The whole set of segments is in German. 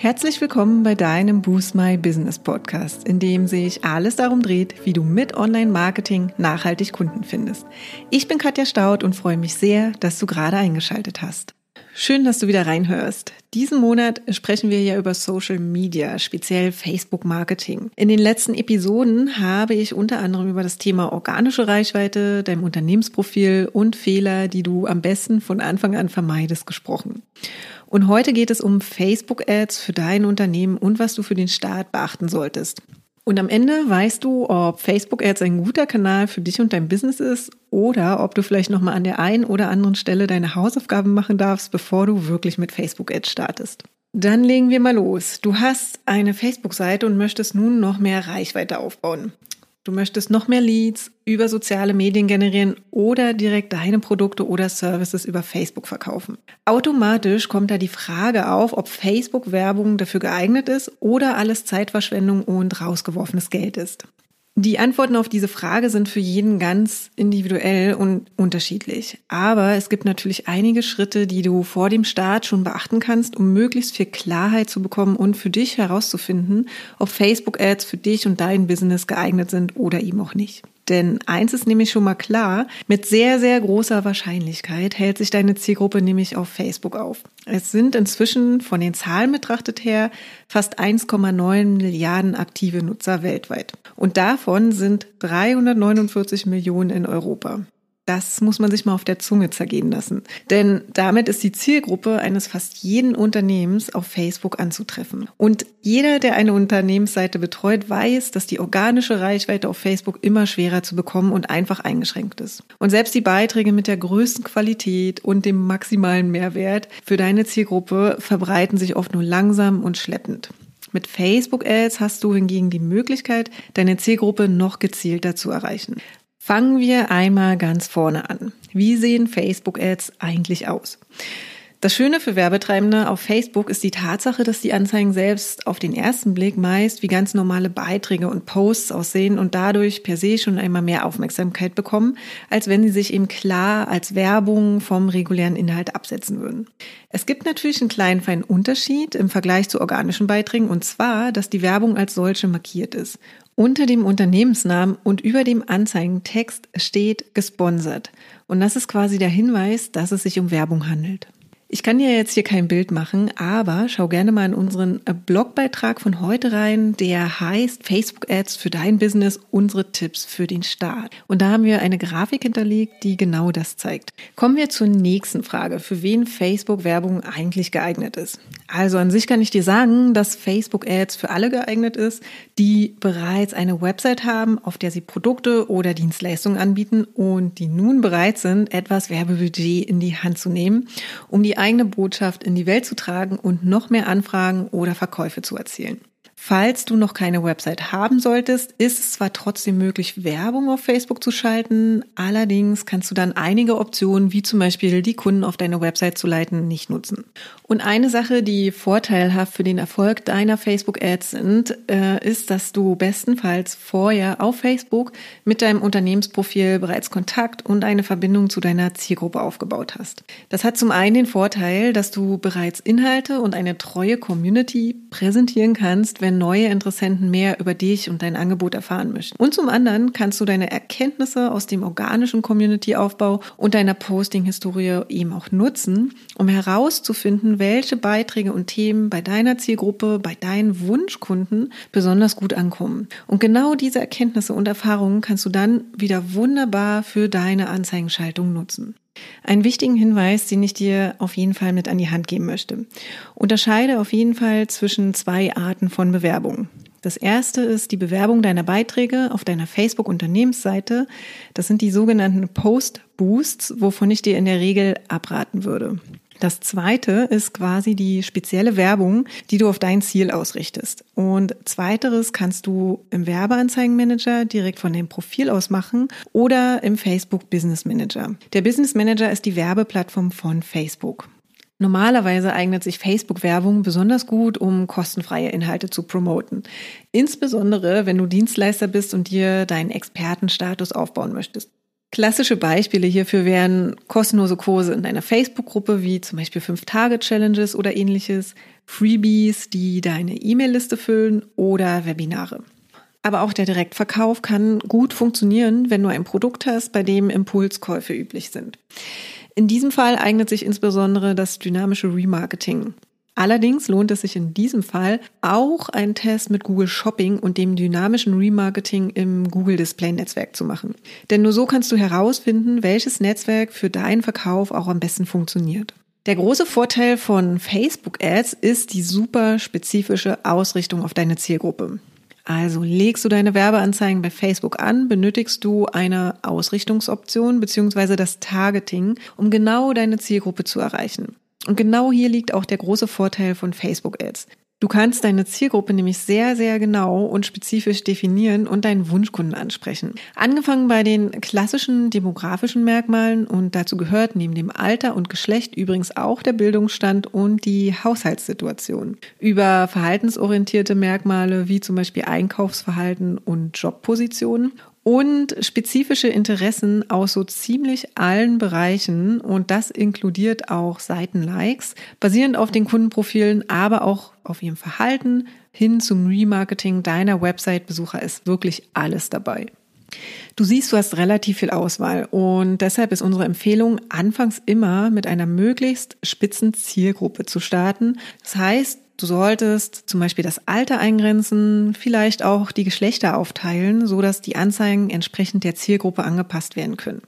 Herzlich willkommen bei deinem Boost My Business Podcast, in dem sich alles darum dreht, wie du mit Online-Marketing nachhaltig Kunden findest. Ich bin Katja Staud und freue mich sehr, dass du gerade eingeschaltet hast. Schön, dass du wieder reinhörst. Diesen Monat sprechen wir ja über Social Media, speziell Facebook Marketing. In den letzten Episoden habe ich unter anderem über das Thema organische Reichweite, deinem Unternehmensprofil und Fehler, die du am besten von Anfang an vermeidest, gesprochen. Und heute geht es um Facebook-Ads für dein Unternehmen und was du für den Start beachten solltest. Und am Ende weißt du, ob Facebook Ads ein guter Kanal für dich und dein Business ist oder ob du vielleicht nochmal an der einen oder anderen Stelle deine Hausaufgaben machen darfst, bevor du wirklich mit Facebook Ads startest. Dann legen wir mal los. Du hast eine Facebook-Seite und möchtest nun noch mehr Reichweite aufbauen. Du möchtest noch mehr Leads über soziale Medien generieren oder direkt deine Produkte oder Services über Facebook verkaufen. Automatisch kommt da die Frage auf, ob Facebook-Werbung dafür geeignet ist oder alles Zeitverschwendung und rausgeworfenes Geld ist. Die Antworten auf diese Frage sind für jeden ganz individuell und unterschiedlich. Aber es gibt natürlich einige Schritte, die du vor dem Start schon beachten kannst, um möglichst viel Klarheit zu bekommen und für dich herauszufinden, ob Facebook-Ads für dich und dein Business geeignet sind oder eben auch nicht. Denn eins ist nämlich schon mal klar, mit sehr, sehr großer Wahrscheinlichkeit hält sich deine Zielgruppe nämlich auf Facebook auf. Es sind inzwischen von den Zahlen betrachtet her fast 1,9 Milliarden aktive Nutzer weltweit. Und davon sind 349 Millionen in Europa. Das muss man sich mal auf der Zunge zergehen lassen. Denn damit ist die Zielgruppe eines fast jeden Unternehmens auf Facebook anzutreffen. Und jeder, der eine Unternehmensseite betreut, weiß, dass die organische Reichweite auf Facebook immer schwerer zu bekommen und einfach eingeschränkt ist. Und selbst die Beiträge mit der größten Qualität und dem maximalen Mehrwert für deine Zielgruppe verbreiten sich oft nur langsam und schleppend. Mit Facebook-Ads hast du hingegen die Möglichkeit, deine Zielgruppe noch gezielter zu erreichen. Fangen wir einmal ganz vorne an. Wie sehen Facebook-Ads eigentlich aus? Das Schöne für Werbetreibende auf Facebook ist die Tatsache, dass die Anzeigen selbst auf den ersten Blick meist wie ganz normale Beiträge und Posts aussehen und dadurch per se schon einmal mehr Aufmerksamkeit bekommen, als wenn sie sich eben klar als Werbung vom regulären Inhalt absetzen würden. Es gibt natürlich einen kleinen feinen Unterschied im Vergleich zu organischen Beiträgen und zwar, dass die Werbung als solche markiert ist. Unter dem Unternehmensnamen und über dem Anzeigentext steht gesponsert. Und das ist quasi der Hinweis, dass es sich um Werbung handelt. Ich kann dir jetzt hier kein Bild machen, aber schau gerne mal in unseren äh, Blogbeitrag von heute rein, der heißt Facebook Ads für dein Business, unsere Tipps für den Start. Und da haben wir eine Grafik hinterlegt, die genau das zeigt. Kommen wir zur nächsten Frage, für wen Facebook Werbung eigentlich geeignet ist. Also an sich kann ich dir sagen, dass Facebook Ads für alle geeignet ist, die bereits eine Website haben, auf der sie Produkte oder Dienstleistungen anbieten und die nun bereit sind, etwas Werbebudget in die Hand zu nehmen, um die eigene Botschaft in die Welt zu tragen und noch mehr Anfragen oder Verkäufe zu erzielen. Falls du noch keine Website haben solltest, ist es zwar trotzdem möglich, Werbung auf Facebook zu schalten, allerdings kannst du dann einige Optionen, wie zum Beispiel die Kunden auf deine Website zu leiten, nicht nutzen. Und eine Sache, die vorteilhaft für den Erfolg deiner Facebook-Ads sind, äh, ist, dass du bestenfalls vorher auf Facebook mit deinem Unternehmensprofil bereits Kontakt und eine Verbindung zu deiner Zielgruppe aufgebaut hast. Das hat zum einen den Vorteil, dass du bereits Inhalte und eine treue Community präsentieren kannst, wenn neue Interessenten mehr über dich und dein Angebot erfahren möchten. Und zum anderen kannst du deine Erkenntnisse aus dem organischen Community-Aufbau und deiner Posting-Historie eben auch nutzen, um herauszufinden, welche Beiträge und Themen bei deiner Zielgruppe, bei deinen Wunschkunden besonders gut ankommen. Und genau diese Erkenntnisse und Erfahrungen kannst du dann wieder wunderbar für deine Anzeigenschaltung nutzen. Einen wichtigen Hinweis, den ich dir auf jeden Fall mit an die Hand geben möchte. Unterscheide auf jeden Fall zwischen zwei Arten von Bewerbung. Das erste ist die Bewerbung deiner Beiträge auf deiner Facebook-Unternehmensseite. Das sind die sogenannten Post-Boosts, wovon ich dir in der Regel abraten würde. Das zweite ist quasi die spezielle Werbung, die du auf dein Ziel ausrichtest. Und zweiteres kannst du im Werbeanzeigenmanager direkt von dem Profil aus machen oder im Facebook Business Manager. Der Business Manager ist die Werbeplattform von Facebook. Normalerweise eignet sich Facebook-Werbung besonders gut, um kostenfreie Inhalte zu promoten. Insbesondere, wenn du Dienstleister bist und dir deinen Expertenstatus aufbauen möchtest. Klassische Beispiele hierfür wären kostenlose Kurse in deiner Facebook-Gruppe, wie zum Beispiel 5-Tage-Challenges oder ähnliches, Freebies, die deine E-Mail-Liste füllen oder Webinare. Aber auch der Direktverkauf kann gut funktionieren, wenn du ein Produkt hast, bei dem Impulskäufe üblich sind. In diesem Fall eignet sich insbesondere das dynamische Remarketing. Allerdings lohnt es sich in diesem Fall auch einen Test mit Google Shopping und dem dynamischen Remarketing im Google Display Netzwerk zu machen. Denn nur so kannst du herausfinden, welches Netzwerk für deinen Verkauf auch am besten funktioniert. Der große Vorteil von Facebook Ads ist die super spezifische Ausrichtung auf deine Zielgruppe. Also legst du deine Werbeanzeigen bei Facebook an, benötigst du eine Ausrichtungsoption bzw. das Targeting, um genau deine Zielgruppe zu erreichen. Und genau hier liegt auch der große Vorteil von Facebook Ads. Du kannst deine Zielgruppe nämlich sehr, sehr genau und spezifisch definieren und deinen Wunschkunden ansprechen. Angefangen bei den klassischen demografischen Merkmalen und dazu gehört neben dem Alter und Geschlecht übrigens auch der Bildungsstand und die Haushaltssituation. Über verhaltensorientierte Merkmale wie zum Beispiel Einkaufsverhalten und Jobpositionen und spezifische Interessen aus so ziemlich allen Bereichen und das inkludiert auch Seitenlikes, basierend auf den Kundenprofilen, aber auch auf ihrem Verhalten hin zum Remarketing deiner Website-Besucher ist wirklich alles dabei. Du siehst, du hast relativ viel Auswahl und deshalb ist unsere Empfehlung, anfangs immer mit einer möglichst spitzen Zielgruppe zu starten. Das heißt, Du solltest zum Beispiel das Alter eingrenzen, vielleicht auch die Geschlechter aufteilen, so dass die Anzeigen entsprechend der Zielgruppe angepasst werden können.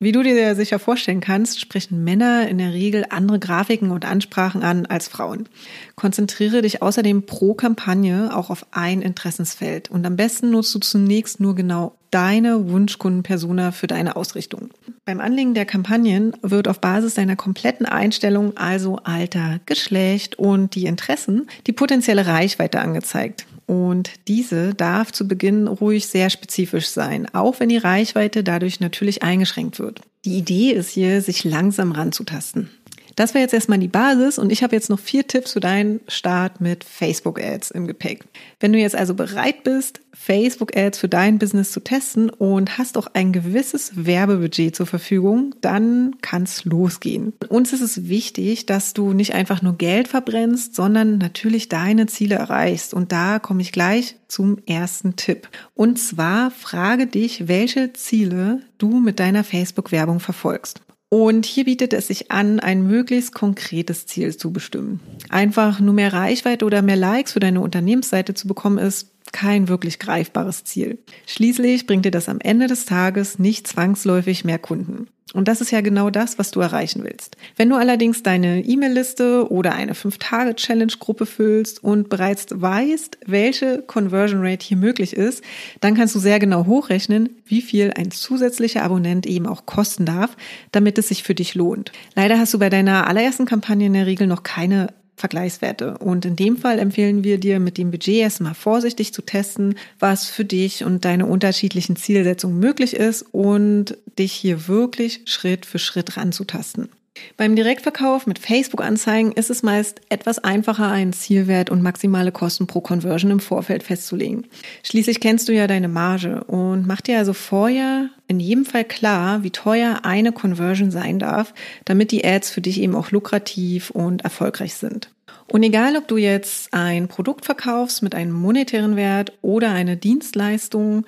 Wie du dir sicher vorstellen kannst, sprechen Männer in der Regel andere Grafiken und Ansprachen an als Frauen. Konzentriere dich außerdem pro Kampagne auch auf ein Interessensfeld und am besten nutzt du zunächst nur genau deine Wunschkundenpersona für deine Ausrichtung. Beim Anlegen der Kampagnen wird auf Basis deiner kompletten Einstellung, also Alter, Geschlecht und die Interessen, die potenzielle Reichweite angezeigt. Und diese darf zu Beginn ruhig sehr spezifisch sein, auch wenn die Reichweite dadurch natürlich eingeschränkt wird. Die Idee ist hier, sich langsam ranzutasten. Das war jetzt erstmal die Basis und ich habe jetzt noch vier Tipps für deinen Start mit Facebook Ads im Gepäck. Wenn du jetzt also bereit bist, Facebook Ads für dein Business zu testen und hast auch ein gewisses Werbebudget zur Verfügung, dann kann es losgehen. Uns ist es wichtig, dass du nicht einfach nur Geld verbrennst, sondern natürlich deine Ziele erreichst. Und da komme ich gleich zum ersten Tipp. Und zwar frage dich, welche Ziele du mit deiner Facebook-Werbung verfolgst. Und hier bietet es sich an, ein möglichst konkretes Ziel zu bestimmen. Einfach nur mehr Reichweite oder mehr Likes für deine Unternehmensseite zu bekommen, ist kein wirklich greifbares Ziel. Schließlich bringt dir das am Ende des Tages nicht zwangsläufig mehr Kunden. Und das ist ja genau das, was du erreichen willst. Wenn du allerdings deine E-Mail-Liste oder eine 5-Tage-Challenge-Gruppe füllst und bereits weißt, welche Conversion Rate hier möglich ist, dann kannst du sehr genau hochrechnen, wie viel ein zusätzlicher Abonnent eben auch kosten darf, damit es sich für dich lohnt. Leider hast du bei deiner allerersten Kampagne in der Regel noch keine Vergleichswerte. Und in dem Fall empfehlen wir dir, mit dem Budget erstmal vorsichtig zu testen, was für dich und deine unterschiedlichen Zielsetzungen möglich ist und dich hier wirklich Schritt für Schritt ranzutasten. Beim Direktverkauf mit Facebook-Anzeigen ist es meist etwas einfacher, einen Zielwert und maximale Kosten pro Conversion im Vorfeld festzulegen. Schließlich kennst du ja deine Marge und mach dir also vorher in jedem Fall klar, wie teuer eine Conversion sein darf, damit die Ads für dich eben auch lukrativ und erfolgreich sind. Und egal, ob du jetzt ein Produkt verkaufst mit einem monetären Wert oder eine Dienstleistung,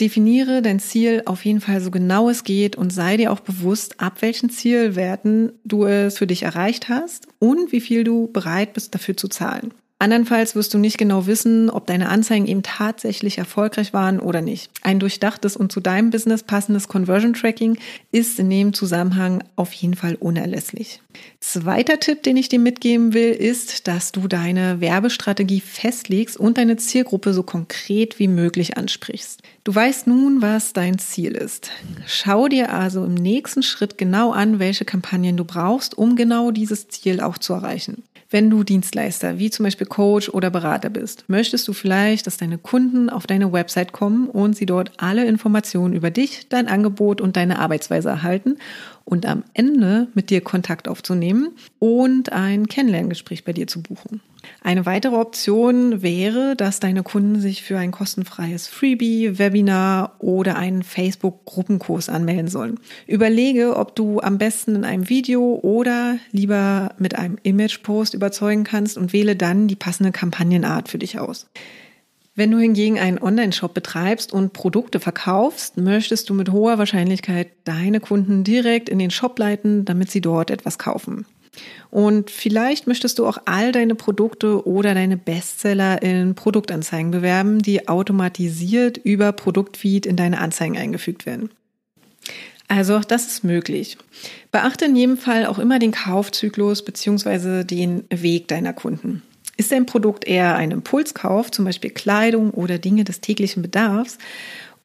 Definiere dein Ziel auf jeden Fall so genau es geht und sei dir auch bewusst, ab welchen Zielwerten du es für dich erreicht hast und wie viel du bereit bist dafür zu zahlen. Andernfalls wirst du nicht genau wissen, ob deine Anzeigen eben tatsächlich erfolgreich waren oder nicht. Ein durchdachtes und zu deinem Business passendes Conversion Tracking ist in dem Zusammenhang auf jeden Fall unerlässlich. Zweiter Tipp, den ich dir mitgeben will, ist, dass du deine Werbestrategie festlegst und deine Zielgruppe so konkret wie möglich ansprichst. Du weißt nun, was dein Ziel ist. Schau dir also im nächsten Schritt genau an, welche Kampagnen du brauchst, um genau dieses Ziel auch zu erreichen. Wenn du Dienstleister wie zum Beispiel Coach oder Berater bist, möchtest du vielleicht, dass deine Kunden auf deine Website kommen und sie dort alle Informationen über dich, dein Angebot und deine Arbeitsweise erhalten und am Ende mit dir Kontakt aufzunehmen und ein Kennenlerngespräch bei dir zu buchen. Eine weitere Option wäre, dass deine Kunden sich für ein kostenfreies Freebie, Webinar oder einen Facebook-Gruppenkurs anmelden sollen. Überlege, ob du am besten in einem Video oder lieber mit einem Image-Post überzeugen kannst und wähle dann die passende Kampagnenart für dich aus. Wenn du hingegen einen Online-Shop betreibst und Produkte verkaufst, möchtest du mit hoher Wahrscheinlichkeit deine Kunden direkt in den Shop leiten, damit sie dort etwas kaufen. Und vielleicht möchtest du auch all deine Produkte oder deine Bestseller in Produktanzeigen bewerben, die automatisiert über Produktfeed in deine Anzeigen eingefügt werden. Also auch das ist möglich. Beachte in jedem Fall auch immer den Kaufzyklus bzw. den Weg deiner Kunden. Ist dein Produkt eher ein Impulskauf, zum Beispiel Kleidung oder Dinge des täglichen Bedarfs?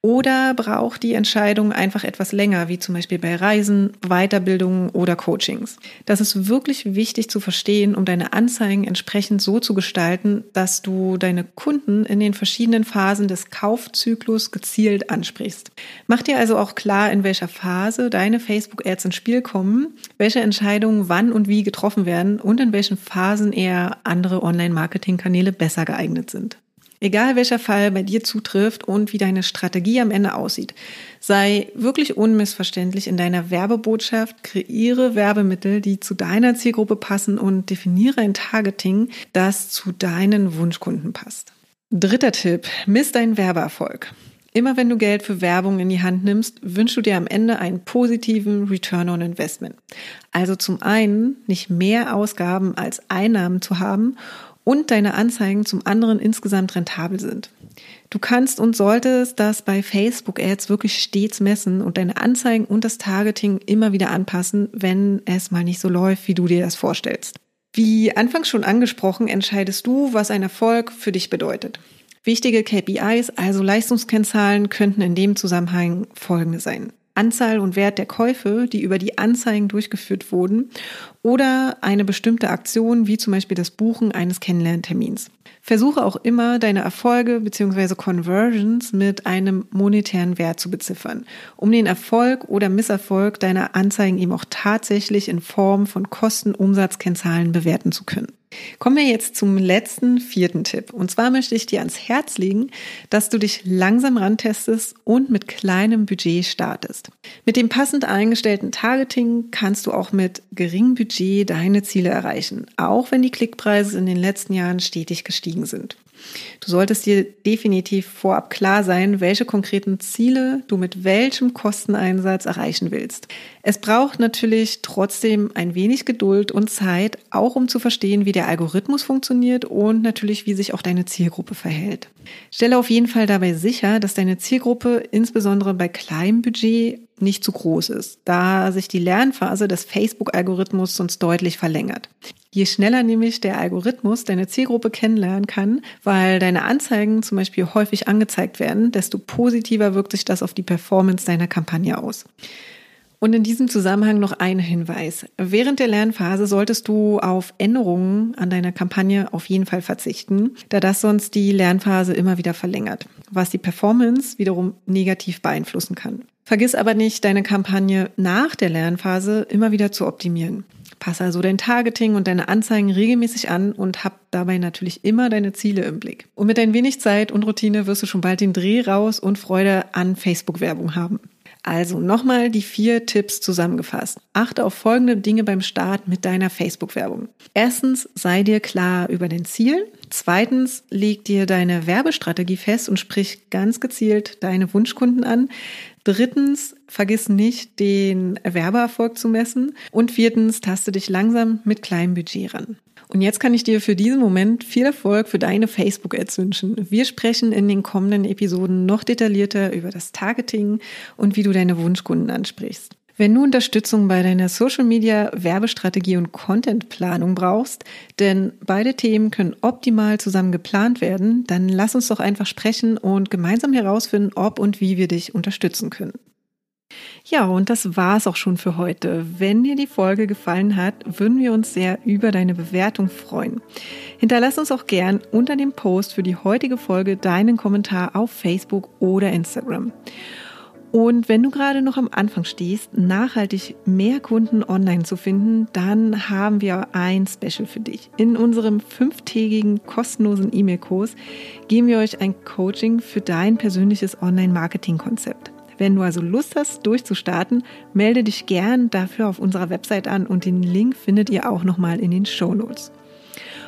Oder braucht die Entscheidung einfach etwas länger, wie zum Beispiel bei Reisen, Weiterbildungen oder Coachings? Das ist wirklich wichtig zu verstehen, um deine Anzeigen entsprechend so zu gestalten, dass du deine Kunden in den verschiedenen Phasen des Kaufzyklus gezielt ansprichst. Mach dir also auch klar, in welcher Phase deine Facebook-Ads ins Spiel kommen, welche Entscheidungen wann und wie getroffen werden und in welchen Phasen eher andere Online-Marketing-Kanäle besser geeignet sind. Egal welcher Fall bei dir zutrifft und wie deine Strategie am Ende aussieht, sei wirklich unmissverständlich in deiner Werbebotschaft, kreiere Werbemittel, die zu deiner Zielgruppe passen und definiere ein Targeting, das zu deinen Wunschkunden passt. Dritter Tipp, misst deinen Werbeerfolg. Immer wenn du Geld für Werbung in die Hand nimmst, wünschst du dir am Ende einen positiven Return on Investment. Also zum einen nicht mehr Ausgaben als Einnahmen zu haben und deine Anzeigen zum anderen insgesamt rentabel sind. Du kannst und solltest das bei Facebook Ads wirklich stets messen und deine Anzeigen und das Targeting immer wieder anpassen, wenn es mal nicht so läuft, wie du dir das vorstellst. Wie anfangs schon angesprochen, entscheidest du, was ein Erfolg für dich bedeutet. Wichtige KPIs, also Leistungskennzahlen, könnten in dem Zusammenhang folgende sein. Anzahl und Wert der Käufe, die über die Anzeigen durchgeführt wurden oder eine bestimmte Aktion, wie zum Beispiel das Buchen eines Kennenlerntermins. Versuche auch immer, deine Erfolge bzw. Conversions mit einem monetären Wert zu beziffern, um den Erfolg oder Misserfolg deiner Anzeigen eben auch tatsächlich in Form von Kosten-Umsatz-Kennzahlen bewerten zu können. Kommen wir jetzt zum letzten vierten Tipp. Und zwar möchte ich dir ans Herz legen, dass du dich langsam rantestest und mit kleinem Budget startest. Mit dem passend eingestellten Targeting kannst du auch mit geringem Budget deine Ziele erreichen, auch wenn die Klickpreise in den letzten Jahren stetig gestiegen sind. Du solltest dir definitiv vorab klar sein, welche konkreten Ziele du mit welchem Kosteneinsatz erreichen willst. Es braucht natürlich trotzdem ein wenig Geduld und Zeit, auch um zu verstehen, wie der Algorithmus funktioniert und natürlich, wie sich auch deine Zielgruppe verhält. Stelle auf jeden Fall dabei sicher, dass deine Zielgruppe insbesondere bei kleinem Budget nicht zu groß ist, da sich die Lernphase des Facebook-Algorithmus sonst deutlich verlängert. Je schneller nämlich der Algorithmus deine Zielgruppe kennenlernen kann, weil deine Anzeigen zum Beispiel häufig angezeigt werden, desto positiver wirkt sich das auf die Performance deiner Kampagne aus. Und in diesem Zusammenhang noch ein Hinweis. Während der Lernphase solltest du auf Änderungen an deiner Kampagne auf jeden Fall verzichten, da das sonst die Lernphase immer wieder verlängert, was die Performance wiederum negativ beeinflussen kann. Vergiss aber nicht, deine Kampagne nach der Lernphase immer wieder zu optimieren. Passe also dein Targeting und deine Anzeigen regelmäßig an und hab dabei natürlich immer deine Ziele im Blick. Und mit ein wenig Zeit und Routine wirst du schon bald den Dreh raus und Freude an Facebook-Werbung haben. Also nochmal die vier Tipps zusammengefasst. Achte auf folgende Dinge beim Start mit deiner Facebook-Werbung. Erstens, sei dir klar über dein Ziel. Zweitens, leg dir deine Werbestrategie fest und sprich ganz gezielt deine Wunschkunden an. Drittens, vergiss nicht, den Werbeerfolg zu messen. Und viertens, taste dich langsam mit kleinem Budget ran. Und jetzt kann ich dir für diesen Moment viel Erfolg für deine Facebook-Ads wünschen. Wir sprechen in den kommenden Episoden noch detaillierter über das Targeting und wie du deine Wunschkunden ansprichst. Wenn du Unterstützung bei deiner Social Media Werbestrategie und Contentplanung brauchst, denn beide Themen können optimal zusammen geplant werden, dann lass uns doch einfach sprechen und gemeinsam herausfinden, ob und wie wir dich unterstützen können. Ja, und das war's auch schon für heute. Wenn dir die Folge gefallen hat, würden wir uns sehr über deine Bewertung freuen. Hinterlass uns auch gern unter dem Post für die heutige Folge deinen Kommentar auf Facebook oder Instagram. Und wenn du gerade noch am Anfang stehst, nachhaltig mehr Kunden online zu finden, dann haben wir ein Special für dich. In unserem fünftägigen kostenlosen E-Mail-Kurs geben wir euch ein Coaching für dein persönliches Online-Marketing-Konzept. Wenn du also Lust hast, durchzustarten, melde dich gern dafür auf unserer Website an und den Link findet ihr auch nochmal in den Show Notes.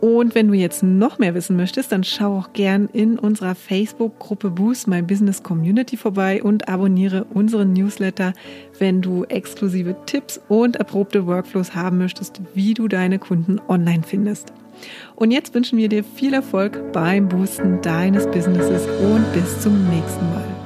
Und wenn du jetzt noch mehr wissen möchtest, dann schau auch gern in unserer Facebook-Gruppe Boost My Business Community vorbei und abonniere unseren Newsletter, wenn du exklusive Tipps und erprobte Workflows haben möchtest, wie du deine Kunden online findest. Und jetzt wünschen wir dir viel Erfolg beim Boosten deines Businesses und bis zum nächsten Mal.